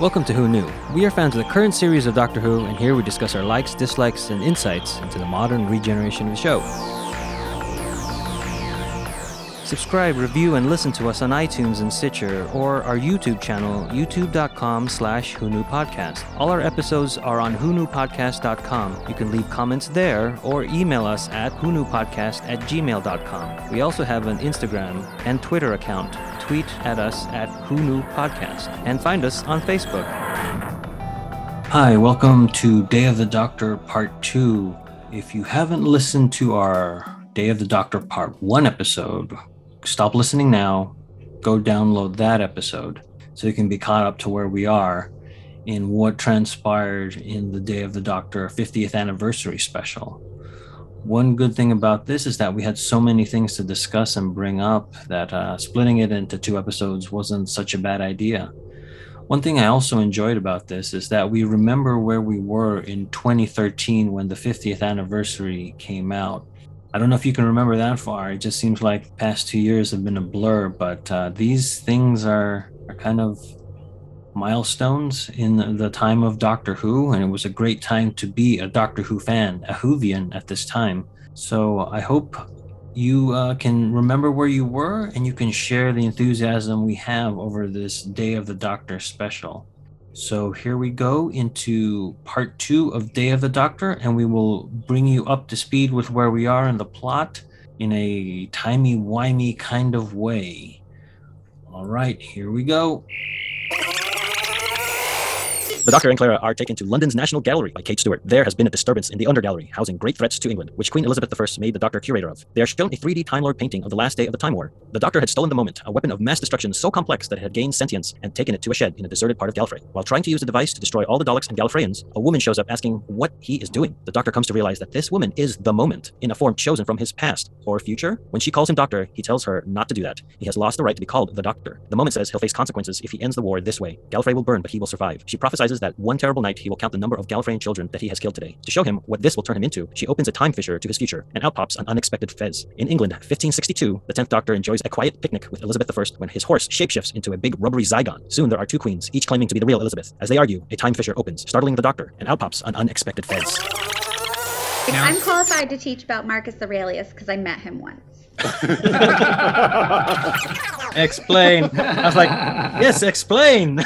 Welcome to Who Knew. We are fans of the current series of Doctor Who, and here we discuss our likes, dislikes, and insights into the modern regeneration of the show. Subscribe, review, and listen to us on iTunes and Stitcher, or our YouTube channel, youtube.com slash Podcast. All our episodes are on whoknewpodcast.com. You can leave comments there, or email us at whoknewpodcast at gmail.com. We also have an Instagram and Twitter account. Tweet at us at Podcast, and find us on Facebook. Hi, welcome to Day of the Doctor Part 2. If you haven't listened to our Day of the Doctor Part 1 episode, stop listening now, go download that episode so you can be caught up to where we are in what transpired in the Day of the Doctor 50th anniversary special. One good thing about this is that we had so many things to discuss and bring up that uh, splitting it into two episodes wasn't such a bad idea. One thing I also enjoyed about this is that we remember where we were in 2013 when the 50th anniversary came out I don't know if you can remember that far. It just seems like past two years have been a blur, but uh, these things are, are kind of milestones in the time of Doctor Who, and it was a great time to be a Doctor Who fan, a Whovian at this time. So I hope you uh, can remember where you were and you can share the enthusiasm we have over this Day of the Doctor special. So here we go into part two of Day of the Doctor, and we will bring you up to speed with where we are in the plot in a timey-wimey kind of way. All right, here we go. The Doctor and Clara are taken to London's National Gallery by Kate Stewart. There has been a disturbance in the Undergallery, housing great threats to England, which Queen Elizabeth I made the Doctor curator of. They are shown a 3D Time Lord painting of the last day of the Time War. The Doctor had stolen the moment, a weapon of mass destruction so complex that it had gained sentience, and taken it to a shed in a deserted part of Gallifrey. While trying to use the device to destroy all the Daleks and Gallifreyans, a woman shows up asking what he is doing. The Doctor comes to realize that this woman is the moment, in a form chosen from his past or future. When she calls him Doctor, he tells her not to do that. He has lost the right to be called the Doctor. The moment says he'll face consequences if he ends the war this way. Gallifrey will burn, but he will survive. She prophesies that one terrible night he will count the number of Gallifreyan children that he has killed today. To show him what this will turn him into, she opens a time fissure to his future, and out pops an unexpected Fez. In England, 1562, the 10th Doctor enjoys a quiet picnic with Elizabeth I when his horse shapeshifts into a big rubbery Zygon. Soon there are two queens, each claiming to be the real Elizabeth. As they argue, a time fissure opens, startling the Doctor, and out pops an unexpected Fez. I'm qualified to teach about Marcus Aurelius because I met him once. explain. I was like, yes, explain.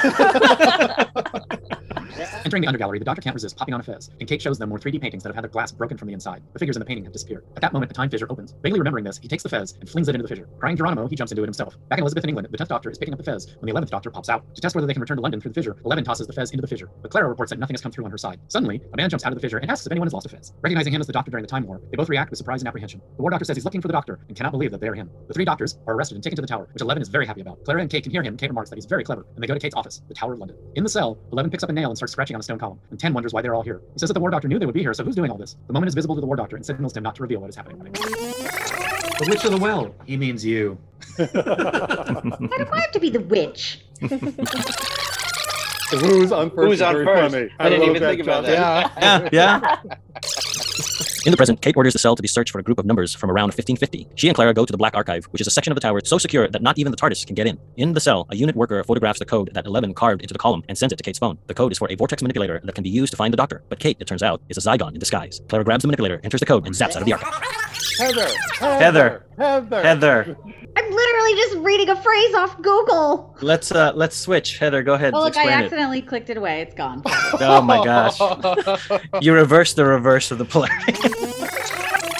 Entering the undergallery, the doctor can't resist popping on a fez, and Kate shows them more 3D paintings that have had their glass broken from the inside. The figures in the painting have disappeared. At that moment, a time fissure opens. Vaguely remembering this, he takes the fez and flings it into the fissure. Crying Geronimo, he jumps into it himself. Back in Elizabeth in England, the 10th Doctor is picking up the fez when the 11th Doctor pops out. To test whether they can return to London through the fissure, Eleven tosses the fez into the fissure. But Clara reports that nothing has come through on her side. Suddenly, a man jumps out of the fissure and asks if anyone has lost a fez. Recognizing him as the Doctor during the Time War, they both react with surprise and apprehension. The War Doctor says he's looking for the Doctor and cannot believe that they are him. The three Doctors are arrested and taken to the tower, which Eleven is very happy about. Clara and Kate can hear him. Kate remarks that he's very clever, and they go to Kate's office, the Tower of London. In the cell, Eleven picks up a nail and starts scratching on a stone column, and Ten wonders why they're all here. He says that the War Doctor knew they would be here, so who's doing all this? The moment is visible to the War Doctor and signals him not to reveal what is happening. The Witch of the Well. He means you. Why do I have to be the witch? Who's on first? Who's on first? Funny. I didn't even think about John. that. yeah, yeah. In the present, Kate orders the cell to be searched for a group of numbers from around 1550. She and Clara go to the Black Archive, which is a section of the tower so secure that not even the TARDIS can get in. In the cell, a unit worker photographs the code that Eleven carved into the column and sends it to Kate's phone. The code is for a vortex manipulator that can be used to find the Doctor, but Kate, it turns out, is a Zygon in disguise. Clara grabs the manipulator, enters the code, and zaps out of the archive. Heather. Heather. Heather. Heather, I'm literally just reading a phrase off Google. let's uh let's switch. Heather, go ahead. Oh, look, I explain it. accidentally clicked it away. It's gone. Oh my gosh. You reversed the reverse of the polarity.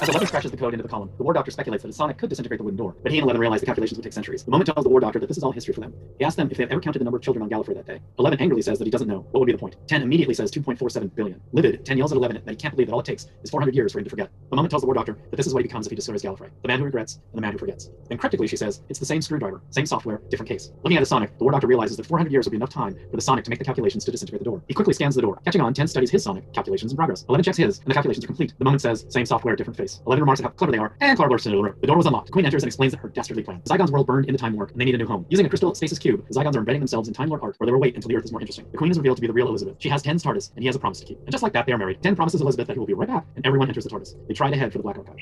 As Eleven scratches the code into the column, the War Doctor speculates that a sonic could disintegrate the wooden door, but he and Eleven realize the calculations would take centuries. The moment tells the War Doctor that this is all history for them. He asks them if they have ever counted the number of children on Gallifrey that day. Eleven angrily says that he doesn't know. What would be the point? Ten immediately says 2.47 billion. Livid, Ten yells at Eleven that he can't believe that all it takes is 400 years for him to forget. The moment tells the War Doctor that this is what he becomes if he destroys Gallifrey. The man who regrets and the man who forgets. Then cryptically she says, it's the same screwdriver, same software, different case. Looking at the sonic, the War Doctor realizes that 400 years will be enough time for the sonic to make the calculations to disintegrate the door. He quickly scans the door. Catching on, Ten studies his sonic, calculations in progress. Eleven checks his, and the calculations are complete. The moment says, same software, different face. Eleven remarks at how clever they are, and Clara bursts into the room. The door was unlocked. The Queen enters and explains that her dastardly plan. The Zygon's world burned in the Time War, and they need a new home. Using a crystal stasis cube, the Zygons are embedding themselves in Time Lord art, where they will wait until the Earth is more interesting. The Queen is revealed to be the real Elizabeth. She has Ten's TARDIS, and he has a promise to keep. And just like that, they are married. Ten promises Elizabeth that he will be right back, and everyone enters the TARDIS. They try to head for the Black Archive.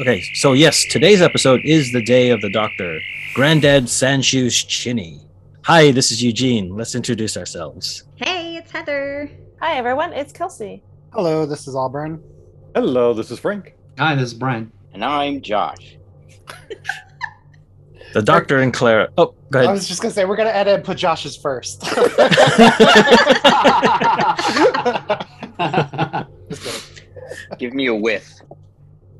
Okay, so yes, today's episode is the day of the Doctor. Granddad Sanshu's Chinny. Hi, this is Eugene. Let's introduce ourselves. Hey, it's Heather. Hi, everyone. It's Kelsey. Hello, this is Auburn. Hello, this is Frank. Hi, this is Brian. And I'm Josh. The doctor and Clara. Oh, go ahead. I ahead. was just gonna say we're gonna edit and put Josh's first. Just kidding. Give me a whiff.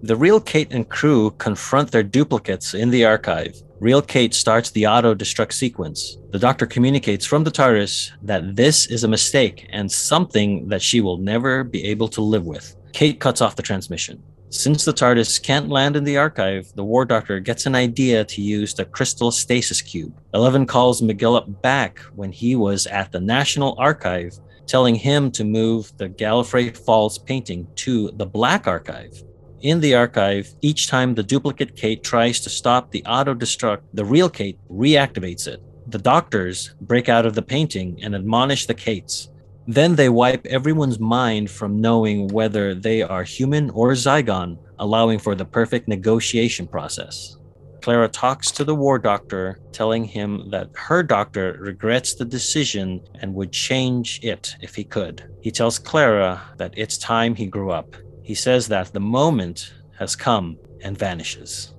The real Kate and crew confront their duplicates in the archive. Real Kate starts the auto destruct sequence. The doctor communicates from the TARDIS that this is a mistake and something that she will never be able to live with. Kate cuts off the transmission. Since the TARDIS can't land in the archive, the War Doctor gets an idea to use the crystal stasis cube. Eleven calls McGillop back when he was at the National Archive, telling him to move the Gallifrey Falls painting to the Black Archive. In the archive, each time the duplicate Kate tries to stop the auto destruct, the real Kate reactivates it. The doctors break out of the painting and admonish the Kates. Then they wipe everyone's mind from knowing whether they are human or Zygon, allowing for the perfect negotiation process. Clara talks to the war doctor, telling him that her doctor regrets the decision and would change it if he could. He tells Clara that it's time he grew up. He says that the moment has come and vanishes.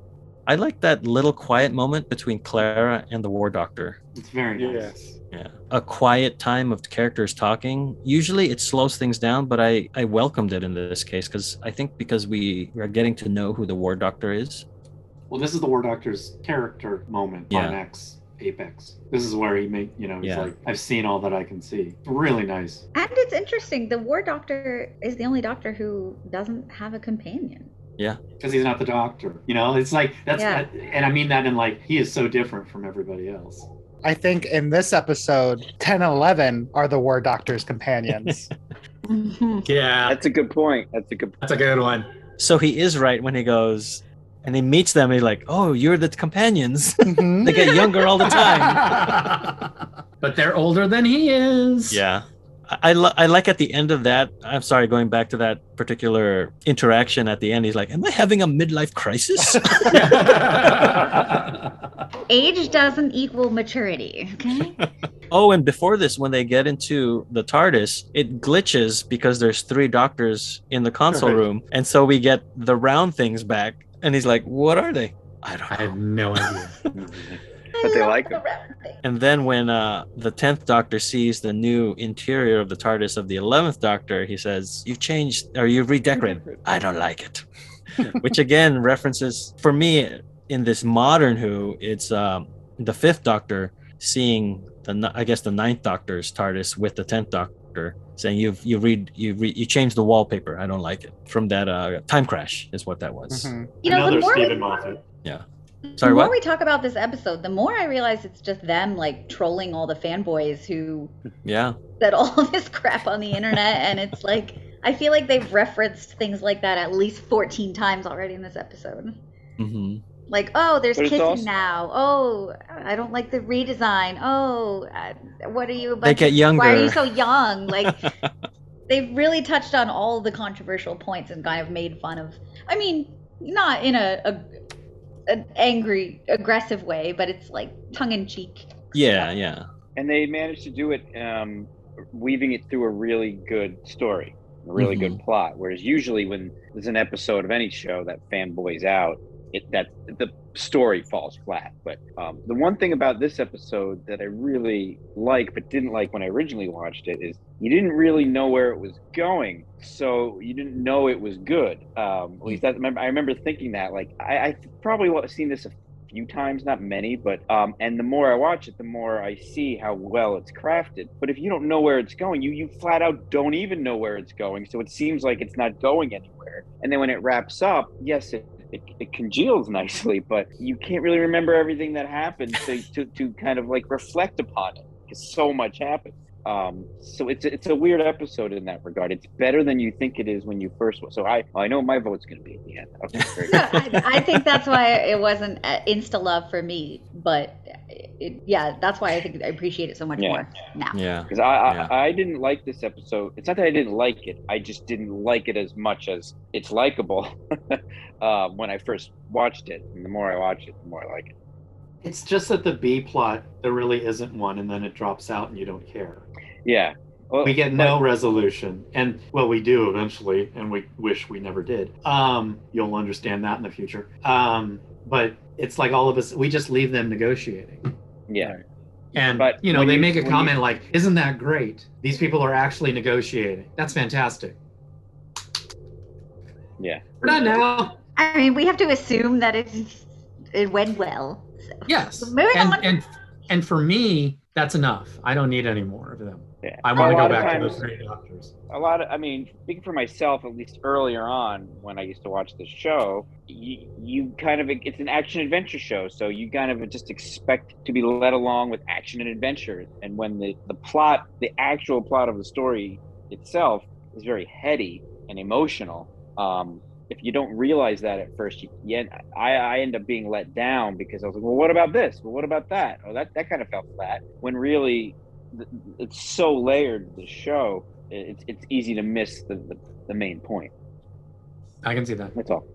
I like that little quiet moment between Clara and the war doctor. It's very nice. Yes. Yeah. A quiet time of characters talking. Usually it slows things down, but I, I welcomed it in this case because I think because we are getting to know who the war doctor is. Well, this is the War Doctor's character moment Yeah. on X Apex. This is where he make you know he's Yeah. like I've seen all that I can see. Really nice. And it's interesting. The War Doctor is the only Doctor who doesn't have a companion. Yeah. Because he's not the doctor. You know, it's like that's Yeah. and I mean that in like he is so different from everybody else. I think in this episode, 10 and 11 are the War Doctor's companions. Yeah, That's a good point. That's a good that's a good one. So he is right when he goes and he meets them. He's like, "Oh, you're the companions." Mhm. they get younger all the time. but they're older than he is. Yeah. I, I, li- I like at the end of that. I'm sorry, going back to that particular interaction at the end. He's like, "Am I having a midlife crisis?" Age doesn't equal maturity. Okay. oh, and before this, when they get into the TARDIS, it glitches because there's three doctors in the console Right. room, and so we get the round things back. And he's like, "What are they?" I don't I have no idea. But they like the him. round. And then when uh, the tenth Doctor sees the new interior of the TARDIS of the eleventh Doctor, he says, "You've changed or you've redecorated." I don't like it. Which again references for me in this modern Who, it's um, the fifth Doctor seeing the I guess the ninth Doctor's TARDIS with the tenth Doctor, saying, "You've you read you re- you changed the wallpaper. I don't like it." From that uh, time crash is what that was. Mhm. You know, the Another more Steven Moffat. Sorry, the more what? we talk about this episode, the more I realize it's just them like trolling all the fanboys who Yeah. said all this crap on the internet, and it's like I feel like they've referenced things like that at least 14 times already in this episode. hmm Like, oh, there's But kissing also- now. Oh, I don't like the redesign. Oh, uh, what are you? a They bunch get of- younger. Why are you so young? Like, they've really touched on all the controversial points and kind of made fun of. I mean, not in a, a an angry, aggressive way, but it's like tongue in cheek. Yeah, yeah. and they managed to do it um, weaving it through a really good story a really good plot whereas usually when there's an episode of any show that fanboys out it that the story falls flat but um, the one thing about this episode that i really like but didn't like when i originally watched it is you didn't really know where it was going so you didn't know it was good um, at least that, i remember thinking that like i, I probably seen this a few times, not many, but um, and the more I watch it, the more I see how well it's crafted. But if you don't know where it's going, you you flat out don't even know where it's going. So it seems like it's not going anywhere. And then when it wraps up, yes, it it, it congeals nicely, but you can't really remember everything that happened to to, to kind of like reflect upon it because so much happened. Um, so it's it's a weird episode in that regard. It's better than you think it is when you first. So I I know my vote's going to be at the end. Okay, very good. I, I think that's why it wasn't uh, insta love for me, but it, yeah, that's why I think I appreciate it so much Yeah. more now. Yeah. because I, I Yeah. I didn't like this episode. It's not that I didn't like it. I just didn't like it as much as it's likable uh, when I first watched it. And the more I watch it, the more I like it. It's just that the B plot, there really isn't one, and then it drops out and you don't care. Yeah. Well, we get no resolution. And, well, we do eventually, and we wish we never did. Um, you'll understand that in the future. Um, but it's like all of us, we just leave them negotiating. Yeah. And, But you know, they you- make a when you- comment like, isn't that great? These people are actually negotiating. That's fantastic. Yeah. We're now. I mean, we have to assume that it it went well. So. Yes. Moving and, on. and and for me, that's enough. I don't need any more of them. Yeah. I A want to go lot of back to times- those three doctors. a lot of i mean speaking for myself at least earlier on when i used to watch this show you, you kind of it's an action adventure show so you kind of just expect to be led along with action and adventure and when the the plot the actual plot of the story itself is very heady and emotional um if you don't realize that at first you, you end, I, I end up being let down because i was like well what about this well what about that oh that, that kind of felt flat when really th- it's so layered the show it's it's easy to miss the, the, the main point I can see that. that's all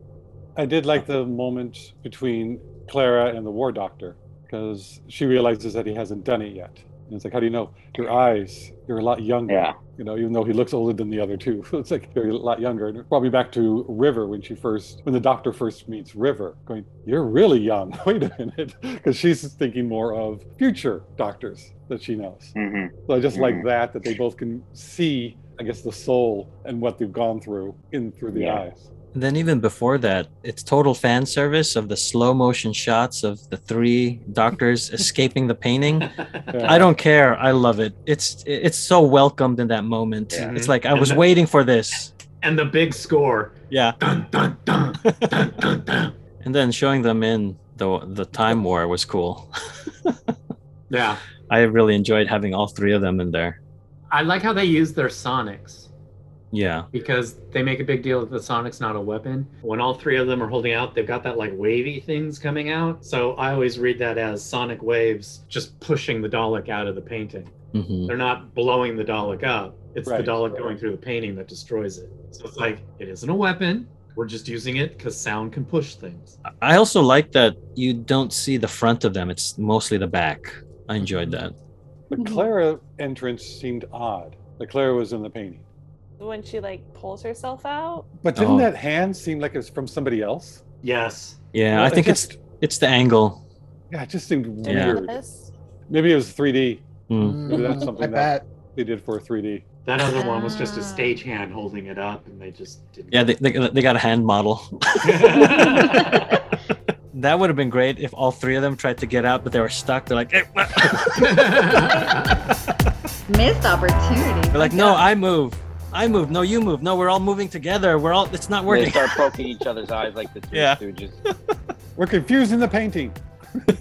I did like the moment between Clara and the war doctor because she realizes that he hasn't done it yet. And it's like, how do you know? Your eyes, you're a lot younger. yeah You know, even though he looks older than the other two. So it's like you're a lot younger. And it brought me back to River when she first, when the doctor first meets River, going, You're really young. Wait a minute. Because she's thinking more of future doctors that she knows. hmm So I just like Mhm. that, that they both can see, I guess, the soul and what they've gone through in through the Yeah. eyes. And then even before that, it's total fan service of the slow motion shots of the three doctors escaping the painting. Yeah. I don't care. I love it. It's it's so welcomed in that moment. Yeah. It's like I And was the- waiting for this. And the big score. Yeah. Dun dun dun dun dun dun. And then showing them in the the time war was cool. Yeah. I really enjoyed having all three of them in there. I like how they use their sonics Yeah. because they make a big deal that the sonic's not a weapon. When all three of them are holding out, they've got that like wavy things coming out. So I always read that as sonic waves just pushing the Dalek out of the painting. hmm They're not blowing the Dalek up. It's Right. the Dalek going through the painting that destroys it. So it's like it isn't a weapon. We're just using it because sound can push things. I also like that you don't see the front of them. It's mostly the back. I enjoyed that. The Mhm. Clara entrance seemed odd. The Clara was in the painting. When she like pulls herself out. But didn't Oh. that hand seem like it's from somebody else? Yes. Yeah, Well, I think it's just- it's the angle. Yeah, it just seemed Yeah. weird. This? Maybe it was 3D. Mm. Maybe that's Mm, something I that- bet. They did for 3D. That other one was just a stage hand holding it up, and they just didn't. Yeah, they, they, they got a hand model. That would have been great if all three of them tried to get out, but they were stuck. They're like, "Eh. Missed opportunity. they're like, no, I move, I move, no, you move, no, we're all moving together. We're all, it's not working. they working. start poking each other's eyes like the three Yeah. stooges We're confused in the painting.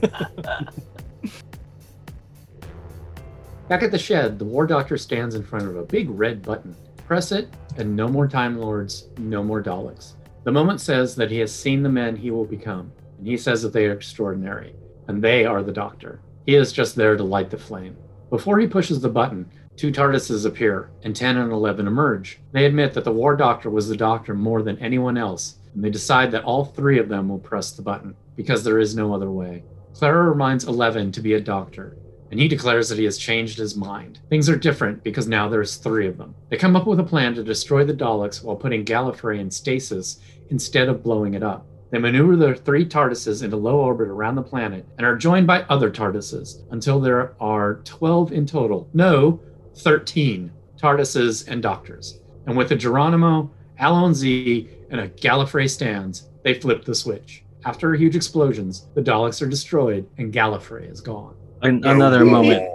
Back at the shed, the War Doctor stands in front of a big red button. Press it, and no more Time Lords, no more Daleks. The moment says that he has seen the men he will become, and he says that they are extraordinary, and they are the Doctor. He is just there to light the flame. Before he pushes the button, two TARDISes appear, and 10 and 11 emerge. They admit that the War Doctor was the Doctor more than anyone else, and they decide that all three of them will press the button, because there is no other way. Clara reminds 11 to be a doctor, and he declares that he has changed his mind. Things are different because now there's three of them. They come up with a plan to destroy the Daleks while putting Gallifrey in stasis instead of blowing it up. They maneuver their three TARDISes into low orbit around the planet and are joined by other TARDISes until there are 12 in total. No, 13 TARDISes and doctors. And with a Geronimo, Allons-y, and a Gallifrey stands, they flip the switch. After huge explosions, the Daleks are destroyed and Gallifrey is gone. An- another moment,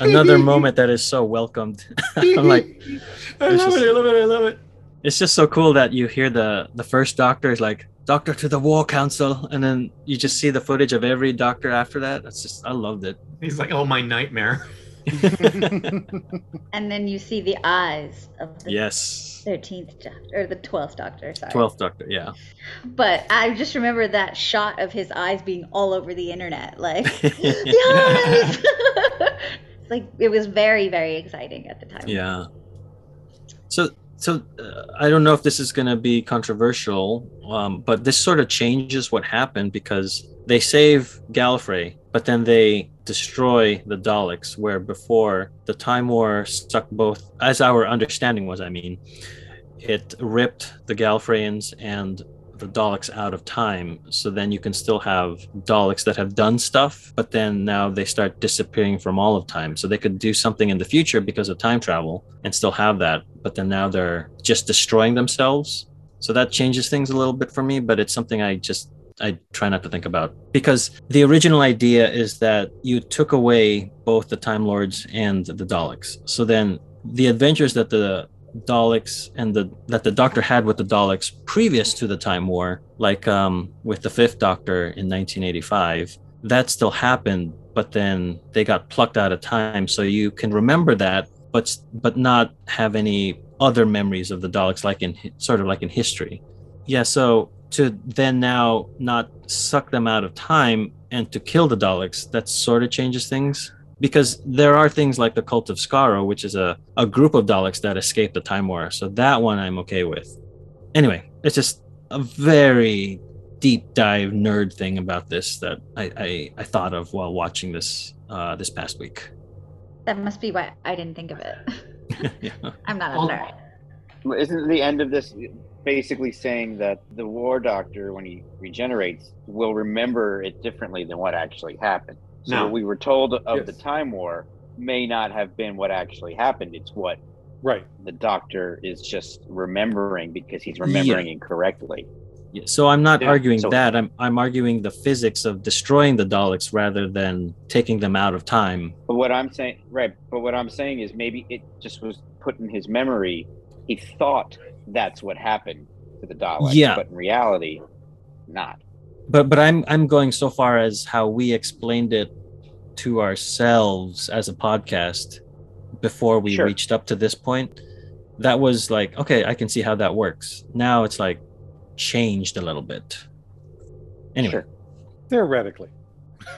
another moment that is so welcomed. I'm like, I love just- it, I love it, I love it. it's just so cool that you hear the the first doctor is like doctor to the war council and then you just see the footage of every doctor after that that's just i loved it He's like, oh, my nightmare. And then you see the eyes of the yes 13th doctor, or the 12th doctor, sorry. 12th doctor yeah But I just remember that shot of his eyes being all over the internet. Like, yes! like, it was very, very exciting at the time. yeah so so uh, I don't know if this is going to be controversial, um, but this sort of changes what happened because they save Gallifrey, but then they destroy the Daleks, where before the Time War stuck both, as our understanding was, I mean, it ripped the Gallifreyans and the Daleks out of time. So then you can still have Daleks that have done stuff, but then now they start disappearing from all of time. So they could do something in the future because of time travel and still have that, but then now they're just destroying themselves. So that changes things a little bit for me, but it's something I just I try not to think about because the original idea is that you took away both the Time Lords and the Daleks. So then the adventures that the Daleks and the that the Doctor had with the Daleks previous to the Time War, like um, with the Fifth Doctor in 1985, that still happened, but then they got plucked out of time. So you can remember that, but but not have any other memories of the Daleks, like in sort of like in history. Yeah. So to then now not suck them out of time and to kill the Daleks, that sort of changes things because there are things like the cult of Skaro, which is a, a group of Daleks that escaped the Time War. So that one I'm okay with. Anyway, it's just a very deep dive nerd thing about this that I, I, I thought of while watching this uh, this past week. That must be why I didn't think of it. yeah. I'm not a nerd. Isn't the end of this basically saying that the War Doctor, when he regenerates, will remember it differently than what actually happened? So No. what we were told of the Time War may not have been what actually happened. It's what Right. the Doctor is just remembering because he's remembering incorrectly. Yeah, So I'm not Yeah, arguing so- that. I'm I'm arguing the physics of destroying the Daleks rather than taking them out of time. But what I'm saying, right? But what I'm saying is maybe it just was put in his memory. He thought that's what happened to the Daleks, Yeah. but in reality, not. But but I'm I'm going so far as how we explained it to ourselves as a podcast before we Sure. reached up to this point. That was like, okay, I can see how that works. Now it's like changed a little bit. Anyway, Sure. Theoretically.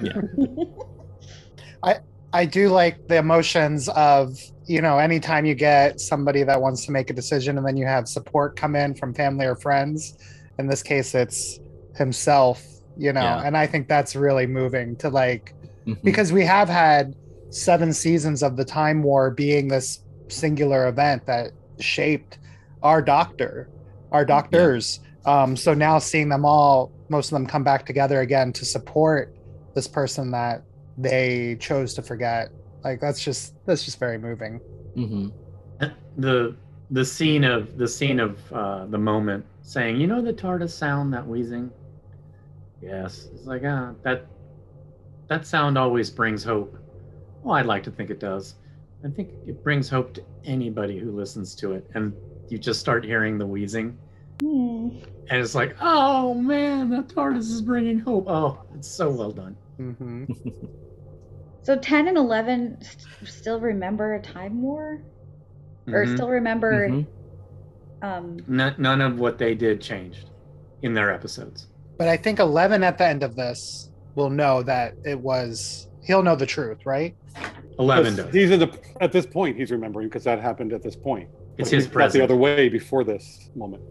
Yeah. I do like the emotions of, you know, anytime you get somebody that wants to make a decision and then you have support come in from family or friends. In this case, it's himself, you know, Yeah. and I think that's really moving to like, mhm. because we have had seven seasons of the Time War being this singular event that shaped our doctor, our doctors. Um, so now seeing them all, most of them come back together again to support this person that they chose to forget. Like that's just that's just very moving. Mhm. the the scene of the scene of uh, the moment saying, "You know the TARDIS sound that wheezing." Yes, it's like ah, that that sound always brings hope. Well, I'd like to think it does. I think it brings hope to anybody who listens to it, and you just start hearing the wheezing, Hmm. and it's like, oh man, that TARDIS is bringing hope. Oh, it's so well done. hmm So 10 and 11 st- still remember a time war? Or Mhm. still remember Mhm. um None, none of what they did changed in their episodes. But I think Eleven at the end of this will know that it was. He'll know the truth, right? Eleven does. He's in the at this point. He's remembering because that happened at this point. It's But his he's not the other way before this moment.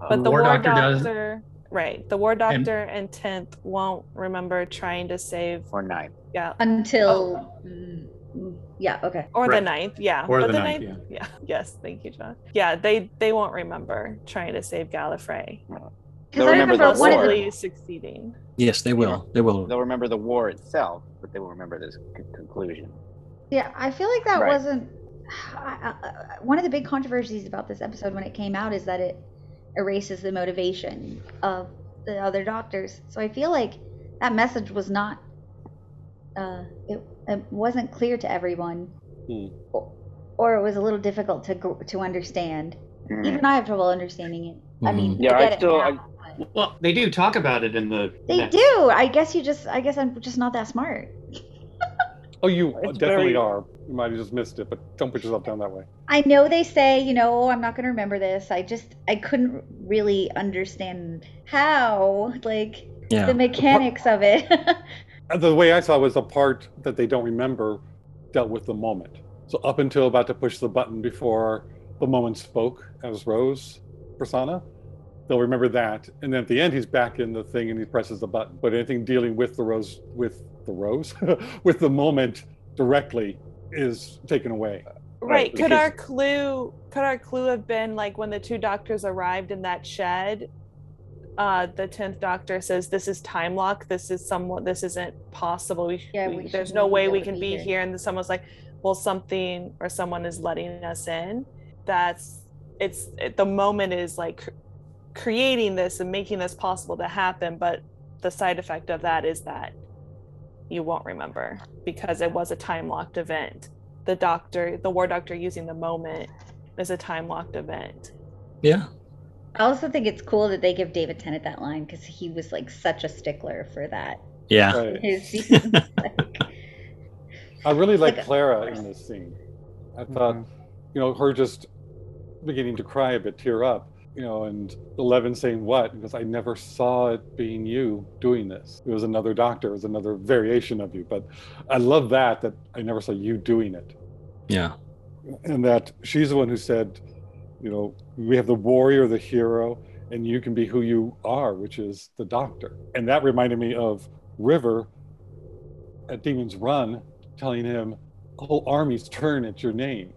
But the War War, Doctor does- right? The War Doctor and Tenth won't remember trying to save Or nine. yeah, until mm, mm, yeah, okay. or the ninth, yeah, Or but the ninth, yeah. Yes, thank you, John. Yeah, they they won't remember trying to save Gallifrey, Because They'll I remember remember the one war. the succeeding. Yes, they will. They will. They'll remember the war itself, but they won't remember this c- conclusion. Yeah, I feel like that Right. wasn't. I, I, I- one of the big controversies about this episode when it came out is that it erases the motivation of the other doctors. So I feel like that message was not. Uh, it, it wasn't clear to everyone, Hmm. or, or it was a little difficult to gr- to understand. Mhm. Even I have trouble understanding it. I mean, Yeah, I I still- now, I- Well, they do talk about it in the. They next- do. I guess you just. I guess I'm just not that smart. Oh, you It's definitely very- are. You might have just missed it, but don't put yourself down that way. I know they say, you know, oh, I'm not going to remember this. I just, I couldn't really understand how, like, Yeah. the mechanics of it. The way I saw it was the part that they don't remember dealt with the moment. So up until about to push the button before the moment spoke as Rose persona, they'll remember that. And then at the end, he's back in the thing and he presses the button. But anything dealing with the Rose, with the Rose, with the moment directly is taken away. Right. Could because- our clue could our clue have been like when the two doctors arrived in that shed? Uh, the tenth doctor says, "This is time lock. This is somewhat. This isn't possible. We, Yeah, we- we there's no way we can be be here." here." And then someone's like, "Well, something or someone is letting us in." That's it's it, the moment is like creating this and making this possible to happen, but the side effect of that is that you won't remember because it was a time locked event. The doctor, the war doctor using the moment is a time locked event. Yeah. I also think it's cool that they give David Tennant that line because he was like such a stickler for that. Yeah. Right. His like, I really like Like Clara in this scene. I thought, mm-hmm. you know, her just beginning to cry a bit, tear up, you know, and Eleven saying what? Because I never saw it being you doing this. It was another doctor, it was another variation of you. But I love that, that I never saw you doing it. Yeah. And that she's the one who said, you know, we have the warrior, the hero, and you can be who you are, which is the doctor. And that reminded me of River at Demon's Run telling him, whole armies turn at your name.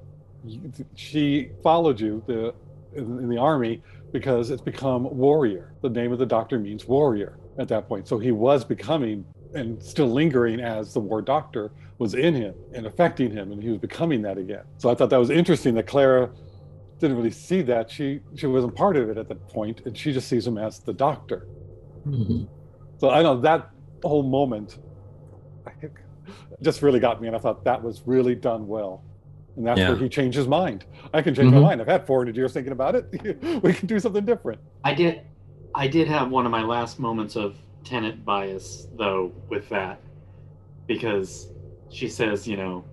She followed you the, in, in the army because it's become warrior. The name of the doctor means warrior at that point. So he was becoming and still lingering as the war doctor was in him and affecting him, and he was becoming that again. So I thought that was interesting that Clara didn't really see that. She she wasn't part of it at that point, and she just sees him as the doctor. Mhm. So I know that whole moment just really got me, and I thought that was really done well. And that's Yeah. where he changed his mind. I can change my Mhm. mind. I've had 400 years thinking about it. we can do something different. I did, I did have one of my last moments of Tennant bias though with that, because she says, you know,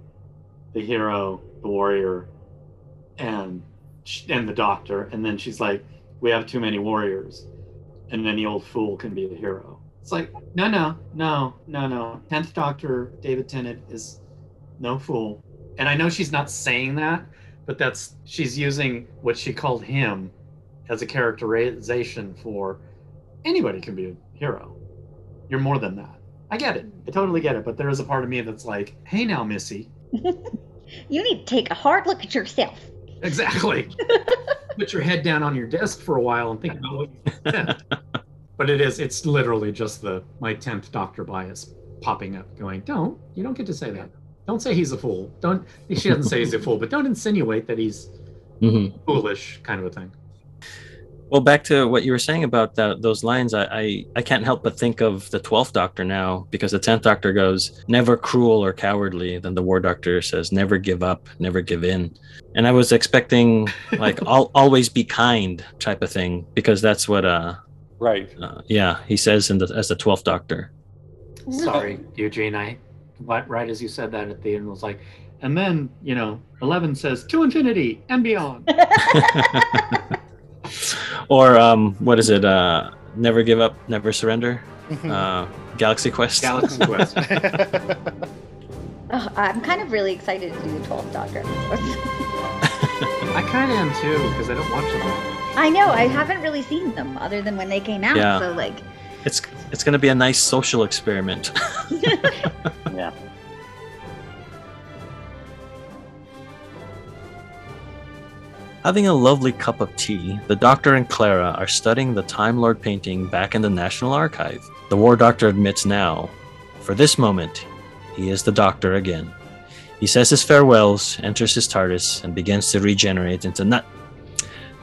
the hero, the warrior, and and the doctor, and then she's like, we have too many warriors, and then the old fool can be the hero. It's like, no, no, no, no, no. Tenth Doctor David Tennant is no fool, and I know she's not saying that, but that's she's using what she called him as a characterization for anybody can be a hero. You're more than that. I get it. I totally get it. But there is a part of me that's like, hey now, Missy. you need to take a hard look at yourself. Exactly. Put your head down on your desk for a while and think about what you said. but it is, it's literally just the my 10th doctor bias popping up, going, Don't, you don't get to say that. Don't say he's a fool. Don't she doesn't say he's a fool, but don't insinuate that he's Mhm. foolish, kind of a thing. Well, back to what you were saying about that, those lines, I, I, I can't help but think of the 12th Doctor now because the 10th Doctor goes, never cruel or cowardly. Then the War Doctor says, never give up, never give in. And I was expecting, like, al- always be kind type of thing because that's what, uh, Right. uh yeah, he says in the, as the 12th Doctor. Sorry, Eugene. I right, right as you said that at the end was like, and then you know, Eleven says to infinity and beyond. or, um, what is it? Uh, never give up, never surrender. Uh, Galaxy Quest. Galaxy Quest. Oh, I'm kind of really excited to do the 12th Doctor. I kind of am too because I don't watch them. I know, I haven't really seen them other than when they came out. Yeah. So, like, It's it's going to be a nice social experiment. Yeah. Having a lovely cup of tea, the Doctor and Clara are studying the Time Lord painting back in the National Archive. The War Doctor admits now, for this moment, he is the Doctor again. He says his farewells, enters his TARDIS, and begins to regenerate into nut.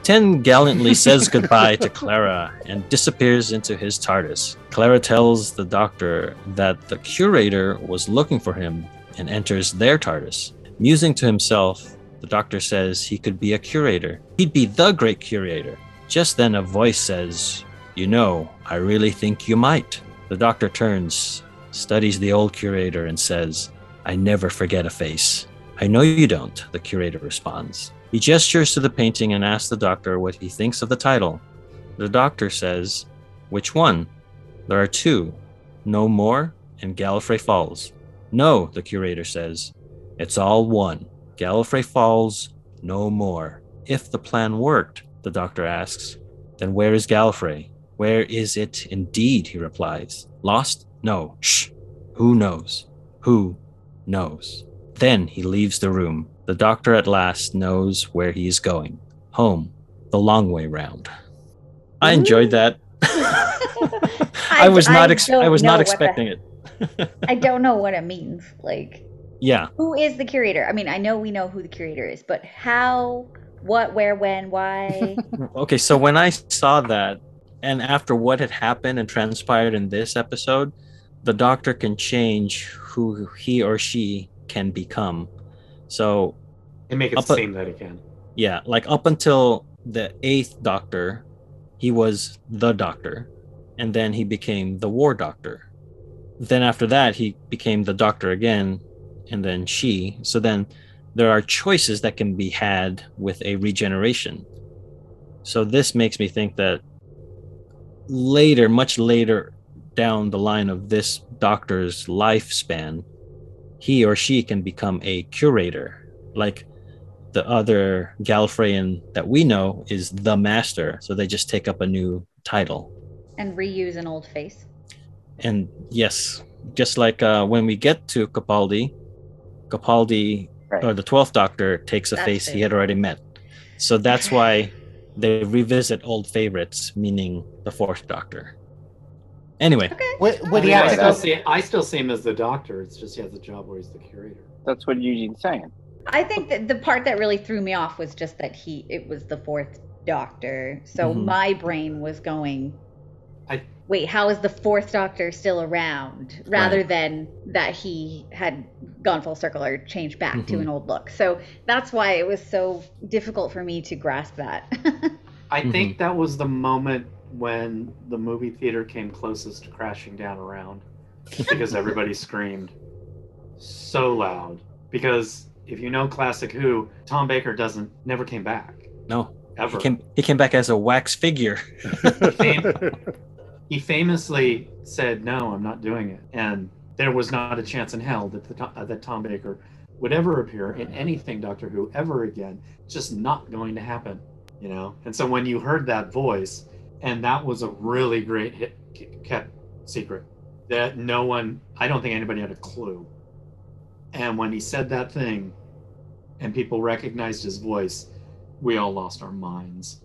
Ten gallantly says goodbye to Clara and disappears into his TARDIS. Clara tells the Doctor that the curator was looking for him and enters their TARDIS. Musing to himself, the doctor says he could be a curator. He'd be the great curator. Just then, a voice says, You know, I really think you might. The doctor turns, studies the old curator, and says, I never forget a face. I know you don't, the curator responds. He gestures to the painting and asks the doctor what he thinks of the title. The doctor says, Which one? There are two No More and Gallifrey Falls. No, the curator says. It's all one. Gallifrey Falls, no more. if the plan worked, the doctor asks, then where is Gallifrey? Where is it indeed? He replies. Lost? No. Shh. Who knows? Who knows? Then he leaves the room. The doctor at last knows where he is going. Home. The long way round. I enjoyed that. I was not ex- I don't was not what the- expecting it. I don't know what it means. Like, Yeah. who is the curator? I mean, I know we know who the curator is, but how, what, where, when, why? Okay, so when I saw that, and after what had happened and transpired in this episode, the doctor can change who he or she can become. So, They make it a- seem that he can. yeah, like up until the eighth doctor, he was the doctor, and then he became the war doctor. Then after that, he became the doctor again, and then she. So then there are choices that can be had with a regeneration. So this makes me think that later, much later down the line of this doctor's lifespan, he or she can become a curator. Like the other Gallifreyan that we know is the master. So they just take up a new title. and reuse an old face. And yes, just like uh, when we get to Capaldi, Capaldi Right. or the Twelfth Doctor takes a That's face it. he had already met. So that's why they revisit old favorites, meaning the Fourth Doctor. Anyway, Okay. Would, would I, he mean, have I to still go? see I still see him as the doctor. It's just he has a job where he's the curator. That's what Eugene's saying. I think that the part that really threw me off was just that he it was the fourth doctor. So Mhm. my brain was going I- Wait, how is the fourth doctor still around rather Right. than that he had gone full circle or changed back to Mhm. an old look. So that's why it was so difficult for me to grasp that. I Mhm. think that was the moment when the movie theater came closest to crashing down around because everybody screamed so loud. Because if you know classic Who, Tom Baker doesn't never came back no, ever. he came he came back as a wax figure. he famously said, "No, I'm not doing it," and there was not a chance in hell that the, uh, that Tom Baker would ever appear in anything Doctor Who ever again. Just not going to happen, you know. And so when you heard that voice, and that was a really great hit, kept secret that no one, I don't think anybody had a clue. And when he said that thing, and people recognized his voice, we all lost our minds.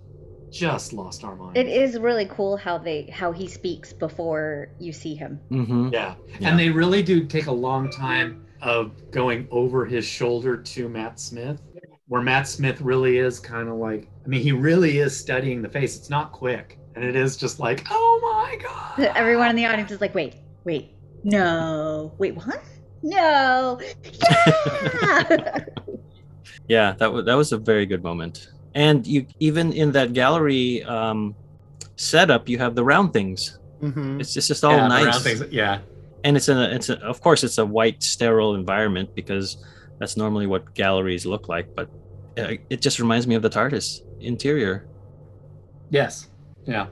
Just lost our minds. it is really cool how they how he speaks before you see him. Mm-hmm. Yeah. Yeah. And they really do take a long time of going over his shoulder to Matt Smith, where Matt Smith really is kind of like, I mean, he really is studying the face. It's not quick. And it is just like, oh my God. Everyone in the audience is like, "Wait, wait, no, wait, what? No, yeah." Yeah, that was that was a very good moment. And you even in that gallery um, setup, you have the round things. Mhm. It's just, it's just all yeah, nice. round things- yeah. and it's a it's a, of course it's a white sterile environment because that's normally what galleries look like but uh, it just reminds me of the tardis interior Yes. Yeah.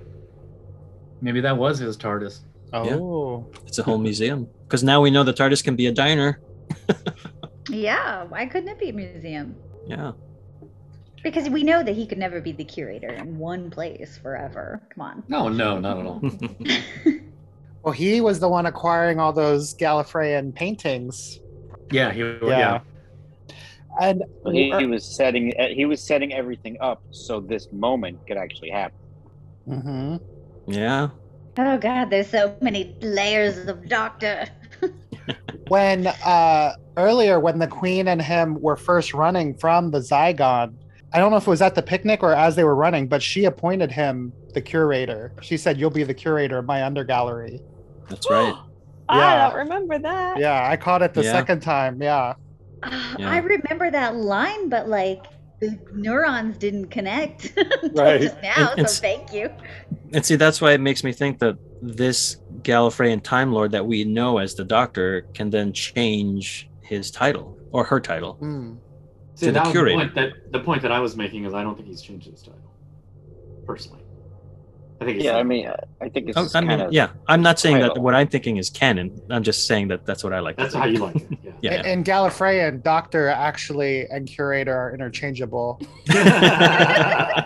Maybe that was his TARDIS. Oh, it's a whole museum because now we know the tardis can be a diner yeah. Why couldn't it be a museum? yeah Because we know that he could never be the curator in one place forever. Come on. No, no, not at all. well, he was the one acquiring all those Gallifreyan paintings. Yeah, he, Yeah. yeah. And Well, he, he was setting uh, he was setting everything up so this moment could actually happen. Mhm. yeah Oh God, there's so many layers of Doctor. when uh earlier when the queen and him were first running from the zygon i don't know if it was at the picnic or as they were running but she appointed him the curator she said you'll be the curator of my undergallery that's right I Yeah. don't remember that. yeah i caught it the Yeah. second time yeah Ah, Yeah. I remember that line, but like the neurons didn't connect Right. just now. And so it's- thank you. and see that's why it makes me think that this gallifreyan time lord that we know as the doctor can then change his title or her title Hmm. See, To the that curator. The point that the point that I was making is I don't think he's changed his title. Personally, I think. He's Yeah, I mean, uh, I think it's Oh, just I mean, kind of yeah i'm not saying that what i'm thinking is canon i'm just saying that that's what i like that's how you like it. Yeah. Yeah. And, and Gallifreyan, doctor actually and curator are interchangeable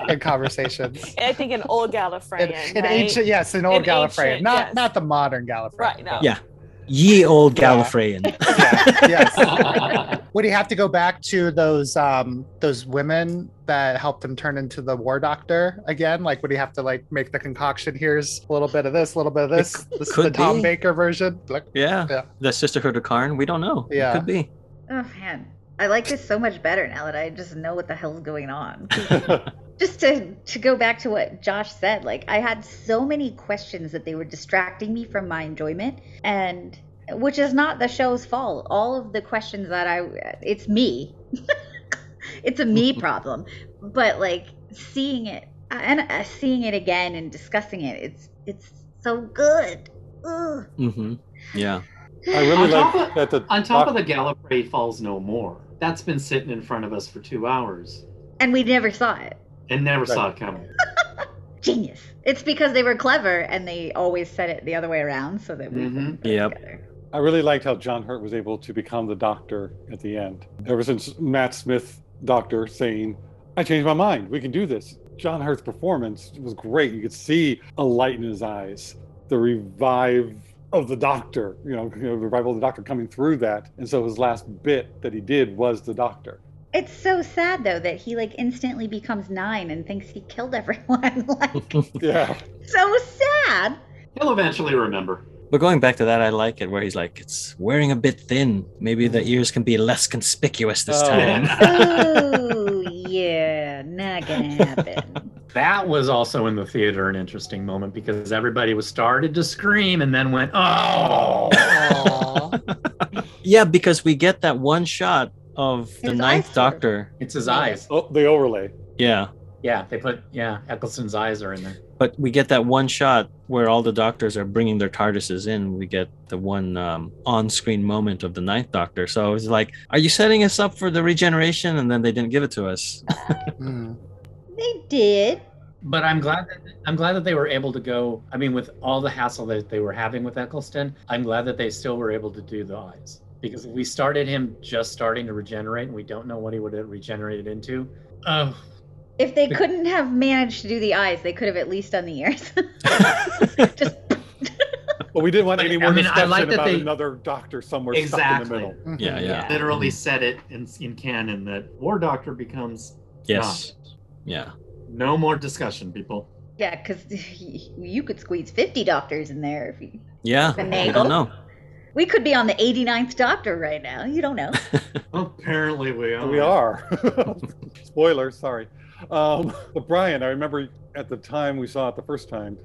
in conversations. I think an old Gallifreyan. In, in right? ancient, yes, an old In Gallifreyan, ancient, not yes. not the modern Gallifreyan. Right, no. Yeah. Ye old Yeah. Gallifreyan. Yeah, yes. Would he have to go back to those um those women that helped him turn into the War Doctor again? Like, would he have to like make the concoction? Here's a little bit of this, a little bit of this. c- This is could the Tom be. Baker version. Look, Yeah. Yeah. The Sisterhood of Karn. We don't know. Yeah. It could be. Oh man, I like this so much better now that I just know what the hell's going on. just to to go back to what Josh said, like I had so many questions that they were distracting me from my enjoyment, and which is not the show's fault. All of the questions that I, it's me, it's a me problem. But like seeing it and uh, seeing it again and discussing it, it's it's so good. Ugh. Mm-hmm. Yeah. I really On top like of- that the On top doc- of the Gallifrey Falls No More, that's been sitting in front of us for two hours And we never saw it. and never Right. saw it coming. Genius. It's because they were clever and they always said it the other way around so that we mm-hmm. wouldn't Yep. together. I really liked how John Hurt was able to become the doctor at the end. Ever since Matt Smith, doctor, saying, I changed my mind. We can do this. John Hurt's performance was great. You could see a light in his eyes, the revive of the doctor, you know, you know, the revival of the doctor coming through that. And so his last bit that he did was the doctor. It's so sad though that he like instantly becomes nine and thinks he killed everyone. like Yeah. so sad. He'll eventually remember. But going back to that, I like it where he's like, it's wearing a bit thin. Maybe the mm. ears can be less conspicuous this Oh. time. oh yeah, not gonna happen. That was also in the theater an interesting moment because everybody was started to scream and then went, "Oh!" yeah, because we get that one shot of the Ninth Doctor. It's his eyes. Oh, the overlay. Yeah. Yeah, they put yeah, Eccleston's eyes are in there. But we get that one shot where all the doctors are bringing their TARDISes in. We get the one um, on-screen moment of the Ninth Doctor. So it was like, "Are you setting us up for the regeneration?" And then they didn't give it to us. Hmm. They did. But I'm glad that I'm glad that they were able to go. I mean, with all the hassle that they were having with Eccleston, I'm glad that they still were able to do the eyes. Because if we started him just starting to regenerate and we don't know what he would have regenerated into, oh, If they couldn't have managed to do the eyes, they could have at least done the ears. Just But we didn't want But, any I more mean, I discussion like about they- another doctor somewhere stuck in the middle. Mhm. yeah, yeah, Literally said it in, in canon that War Doctor becomes Yes. Yeah. no more discussion, people. yeah, because you could squeeze fifty doctors in there if you. Yeah. The I don't know. We could be on the 89th Doctor right now. You don't know. Apparently we are. We are. Spoilers, sorry. Um, but Brian, I remember at the time we saw it the first time,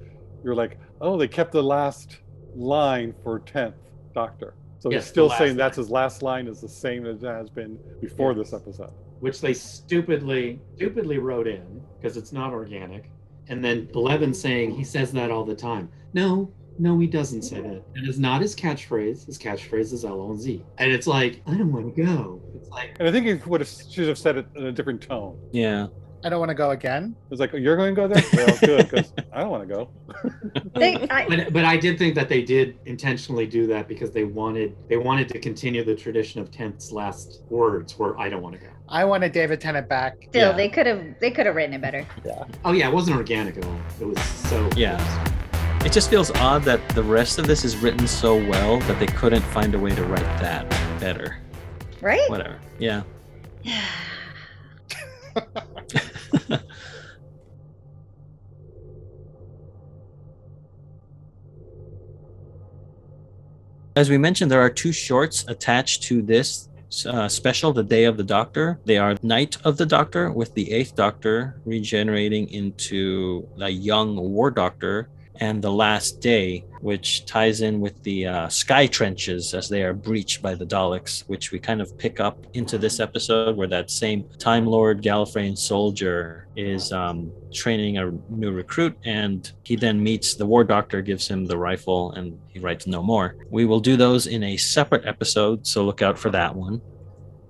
you were like, oh, they kept the last line for 10th Doctor. So Yes, he's still saying line. that's his last line is the same as it has been before Yes. this episode. Which they stupidly, stupidly wrote in because it's not organic. And then Blevin saying he says that all the time. No, no, he doesn't say that. It is not his catchphrase. His catchphrase is Allons-y. And it's like, I don't want to go. It's like, And I think he would have should have said it in a different tone. Yeah. I don't want to go again. It's like, you're going to go there? Well, good, because I don't want to go. They, I, but, but I did think that they did intentionally do that because they wanted they wanted to continue the tradition of Tenth's last words, where I don't want to go. I wanted David Tennant back. still, Yeah. they could have they could have written it better. Yeah. Oh yeah, it wasn't organic at all. It was so Yeah. It just feels odd that the rest of this is written so well that they couldn't find a way to write that better. Right? Whatever. Yeah. As we mentioned, there are two shorts attached to this uh, special, The Day of the Doctor. They are Night of the Doctor, with the Eighth Doctor regenerating into a young War Doctor, and The Last Day, which ties in with the uh, sky trenches as they are breached by the Daleks, which we kind of pick up into this episode where that same Time Lord Gallifreyan soldier is um, training a new recruit, and he then meets the War Doctor, gives him the rifle, and he writes no more. We will do those in a separate episode, so look out for that one.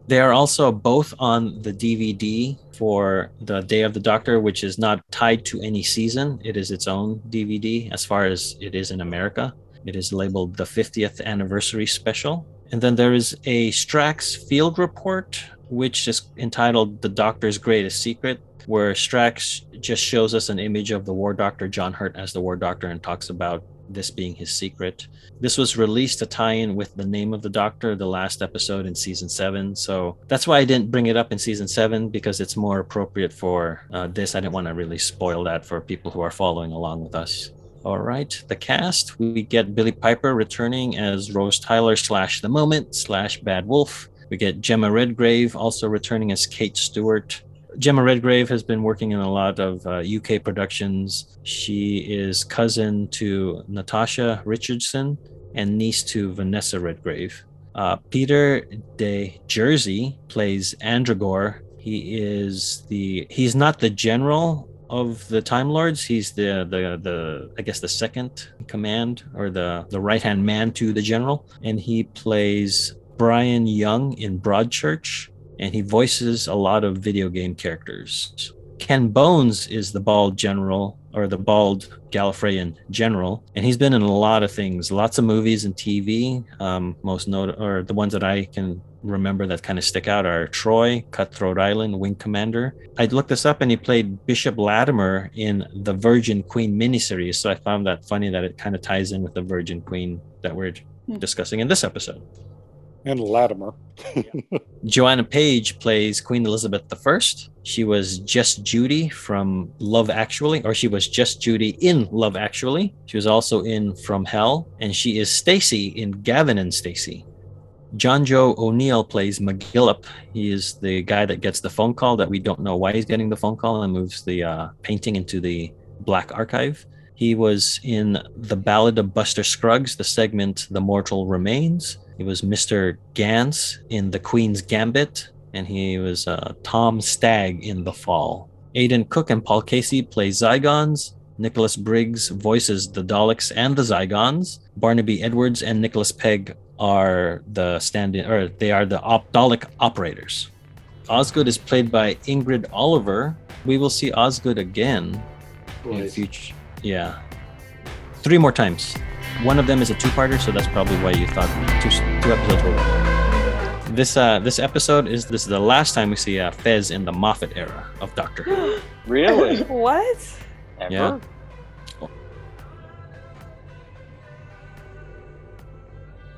They are also both on the DVD for the Day of the Doctor, which is not tied to any season. It is its own DVD as far as it is in America. It is labeled the 50th anniversary special. And then there is a Strax field report, which is entitled The Doctor's Greatest Secret, where Strax just shows us an image of the War Doctor, John Hurt, as the War Doctor, and talks about this being his secret. This was released to tie in with the name of the Doctor, the last episode in season seven. So that's why I didn't bring it up in season seven because it's more appropriate for uh, this. I didn't want to really spoil that for people who are following along with us. All right, the cast we get Billie Piper returning as Rose Tyler slash The Moment slash Bad Wolf. We get Jemma Redgrave also returning as Kate Stewart. Jemma Redgrave has been working in a lot of uh, UK productions. She is cousin to Natasha Richardson and niece to Vanessa Redgrave. Uh, Peter de Jersey plays Androgar. He is the he's not the general of the Time Lords. He's the the the I guess the second command or the the right hand man to the general, and he plays Brian Young in Broadchurch and he voices a lot of video game characters. Ken Bones is the bald general or the bald Gallifreyan general, and he's been in a lot of things, lots of movies and TV. Um, most note or the ones that I can remember that kind of stick out are Troy, Cutthroat Island, Wing Commander. I looked this up, and he played Bishop Latimer in the Virgin Queen miniseries. So I found that funny that it kind of ties in with the Virgin Queen that we're discussing in this episode and Latimer. Joanna Page plays Queen Elizabeth I. She was just Judy from Love Actually, or she was just Judy in Love Actually. She was also in From Hell, and she is Stacey in Gavin and Stacey. Jonjo O'Neill plays McGillop. He is the guy that gets the phone call that we don't know why he's getting the phone call and moves the uh, painting into the black archive. He was in The Ballad of Buster Scruggs, the segment The Mortal Remains. He was Mr. Ganz in The Queen's Gambit, and he was uh, Tom Stagg in The Fall. Aidan Cook and Paul Casey play Zygons. Nicholas Briggs voices the Daleks and the Zygons. Barnaby Edwards and Nicholas Pegg are the stand-in, or they are the op- Dalek operators. Osgood is played by Ingrid Oliver. We will see Osgood again in future. Yeah, three more times. One of them is a two-parter, so that's probably why you thought two, two episodes were. This uh, this episode is this is the last time we see uh, Fez in the Moffat era of Doctor Who. Really? what? Ever? Yeah.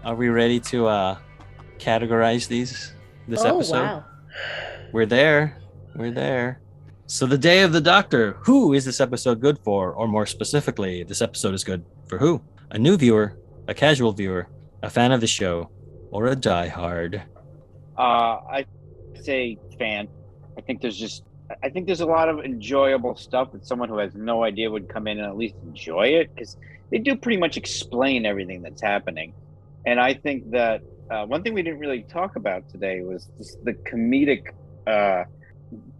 Are we ready to uh, categorize these this oh episode? wow. We're there. We're there. So the day of the Doctor. Who is this episode good for? Or more specifically, this episode is good for who? A new viewer, a casual viewer, a fan of the show, or a diehard? Uh, I say fan. I think there's just I think there's a lot of enjoyable stuff that someone who has no idea would come in and at least enjoy it because they do pretty much explain everything that's happening. And I think that uh, one thing we didn't really talk about today was the comedic uh,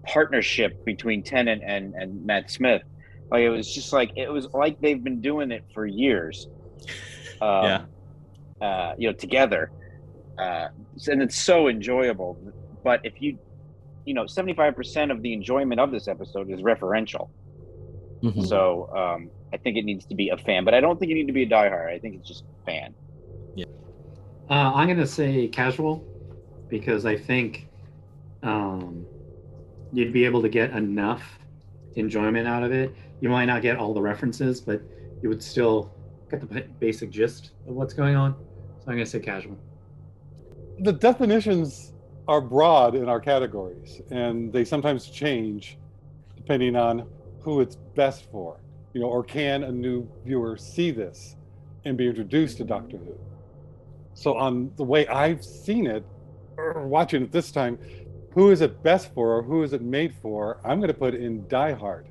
partnership between Tennant and, and Matt Smith. Like it was just like it was like they've been doing it for years. Um, Yeah. Uh, you know, together, uh, and it's so enjoyable. But if you, you know, seventy-five percent of the enjoyment of this episode is referential. Mhm. So um, I think it needs to be a fan, but I don't think you need to be a diehard. I think it's just fan. Yeah. Uh, I'm gonna say casual because I think um, you'd be able to get enough enjoyment out of it. You might not get all the references, but you would still get the basic gist of what's going on. So I'm gonna say casual. the definitions are broad in our categories and they sometimes change depending on who it's best for you know or can a new viewer see this and be introduced to doctor who so on the way i've seen it or watching it this time who is it best for or who is it made for i'm going to put in die hard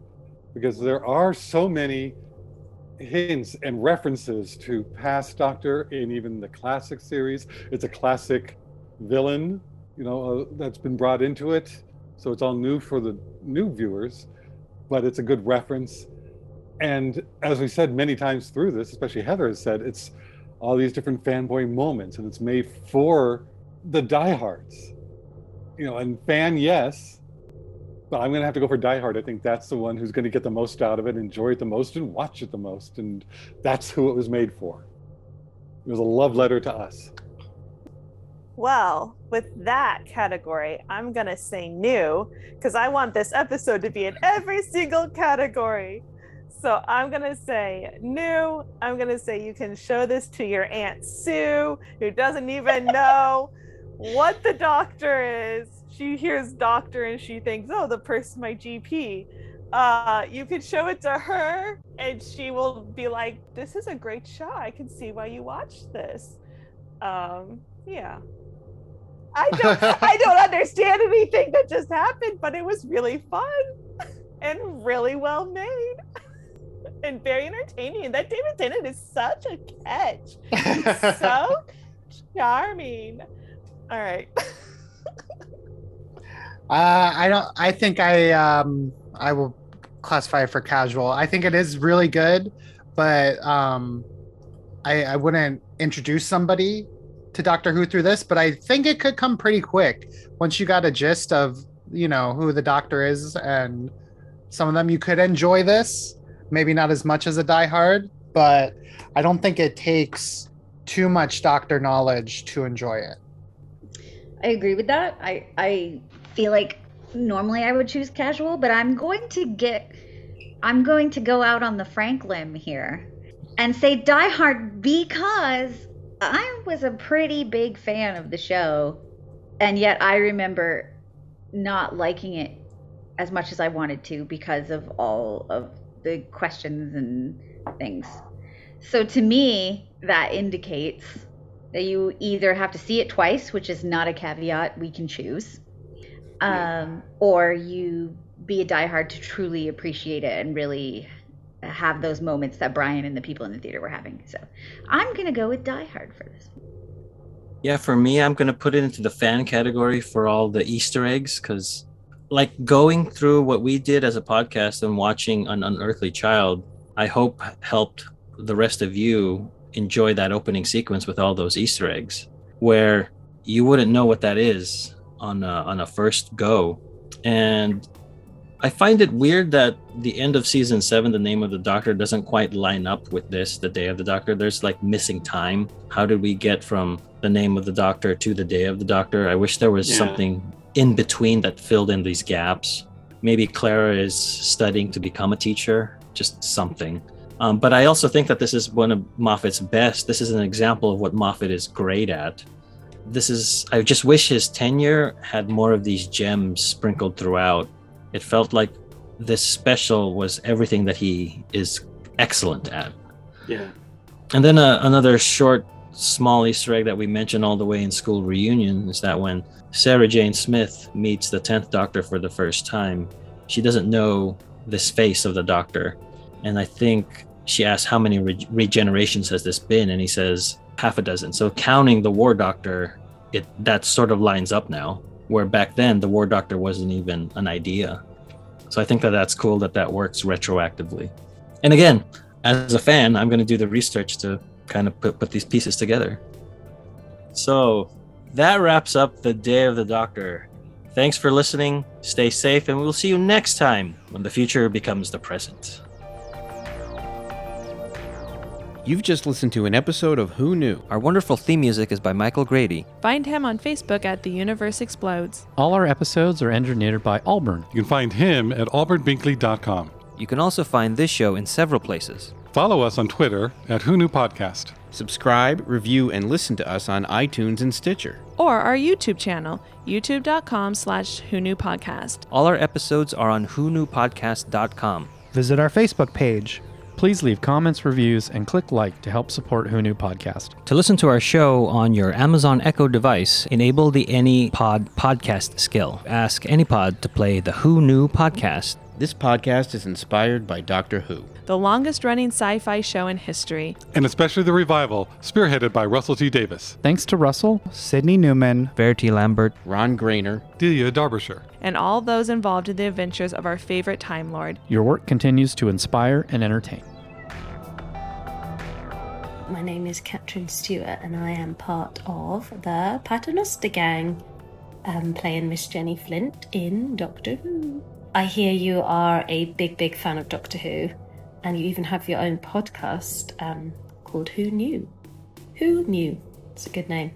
because there are so many hints and references to past Doctor in even the classic series. It's a classic villain, you know, uh, that's been brought into it. So it's all new for the new viewers, but it's a good reference. And as we said many times through this, especially Heather has said, it's all these different fanboy moments and it's made for the diehards. You know, and fan, yes, but I'm going to have to go for Die Hard. I think that's the one who's going to get the most out of it, enjoy it the most, and watch it the most. And that's who it was made for. It was a love letter to us. Well, with that category, I'm going to say new because I want this episode to be in every single category. So I'm going to say new. I'm going to say you can show this to your Aunt Sue, who doesn't even know what the doctor is. She hears doctor and she thinks, oh, the person, my GP. Uh, you can show it to her and she will be like, this is a great show. I can see why you watched this. Um, yeah. I don't I don't understand anything that just happened, but it was really fun and really well made and very entertaining. That David Tennant is such a catch. He's so charming. All right. Uh, I don't. I think I um I will classify it for casual. I think it is really good, but um, I I wouldn't introduce somebody to Doctor Who through this. But I think it could come pretty quick once you got a gist of you know who the Doctor is and some of them. You could enjoy this. Maybe not as much as a Die Hard, but I don't think it takes too much Doctor knowledge to enjoy it. I agree with that. I I feel like normally I would choose casual, but I'm going to get I'm going to go out on the frank limb here and say Die Hard because I was a pretty big fan of the show and yet I remember not liking it as much as I wanted to because of all of the questions and things. So to me, that indicates that you either have to see it twice, which is not a caveat we can choose, um, or you be a diehard to truly appreciate it and really have those moments that Brian and the people in the theater were having. So I'm gonna go with diehard for this. Yeah, for me, I'm gonna put it into the fan category for all the Easter eggs because, like, going through what we did as a podcast and watching an unearthly child, I hope helped the rest of you enjoy that opening sequence with all those Easter eggs, where you wouldn't know what that is on a, on a first go, and I find it weird that the end of season seven, the name of the Doctor, doesn't quite line up with this, the Day of the Doctor. There's like missing time. How did we get from the name of the Doctor to the Day of the Doctor? I wish there was Yeah. something in between that filled in these gaps. Maybe Clara is studying to become a teacher, just something. Um, but I also think that this is one of Moffat's best. This is an example of what Moffat is great at. This is, I just wish his tenure had more of these gems sprinkled throughout. It felt like this special was everything that he is excellent at. Yeah. And then uh, another short, small Easter egg that we mentioned all the way in school reunion is that when Sarah Jane Smith meets the 10th Doctor for the first time, she doesn't know this face of the Doctor. And I think she asks, How many re- regenerations has this been? And he says, Half a dozen. So counting the War Doctor, it that sort of lines up now, where back then the War Doctor wasn't even an idea. So I think that that's cool that that works retroactively. And again, as a fan, I'm going to do the research to kind of put, put these pieces together. So that wraps up the Day of the Doctor. Thanks for listening. Stay safe, and we'll see you next time when the future becomes the present. You've just listened to an episode of Who Knew. Our wonderful theme music is by Michael Grady. Find him on Facebook at The Universe Explodes. All our episodes are engineered by Auburn. You can find him at auburnbinkley.com. You can also find this show in several places. Follow us on Twitter at Who Knew Podcast. Subscribe, review, and listen to us on iTunes and Stitcher. Or our YouTube channel, youtube.com slash Who Knew Podcast. All our episodes are on whoknewpodcast.com. Visit our Facebook page. Please leave comments, reviews, and click like to help support Who Knew Podcast. To listen to our show on your Amazon Echo device, enable the AnyPod podcast skill. Ask AnyPod to play the Who Knew podcast. This podcast is inspired by Doctor Who. The longest running sci fi show in history. And especially the revival, spearheaded by Russell T. Davies, Thanks to Russell, Sydney Newman. Verity Lambert, Ron Grainer, Delia Derbyshire. and all those involved in the adventures of our favorite Time Lord. your work continues to inspire and entertain. My name is Catrin Stewart, and I am part of the Paternoster Gang, um, playing Miss Jenny Flint in Doctor Who. I hear you are a big, big fan of Doctor Who, and you even have your own podcast um, called Who Knew. Who Knew? It's a good name.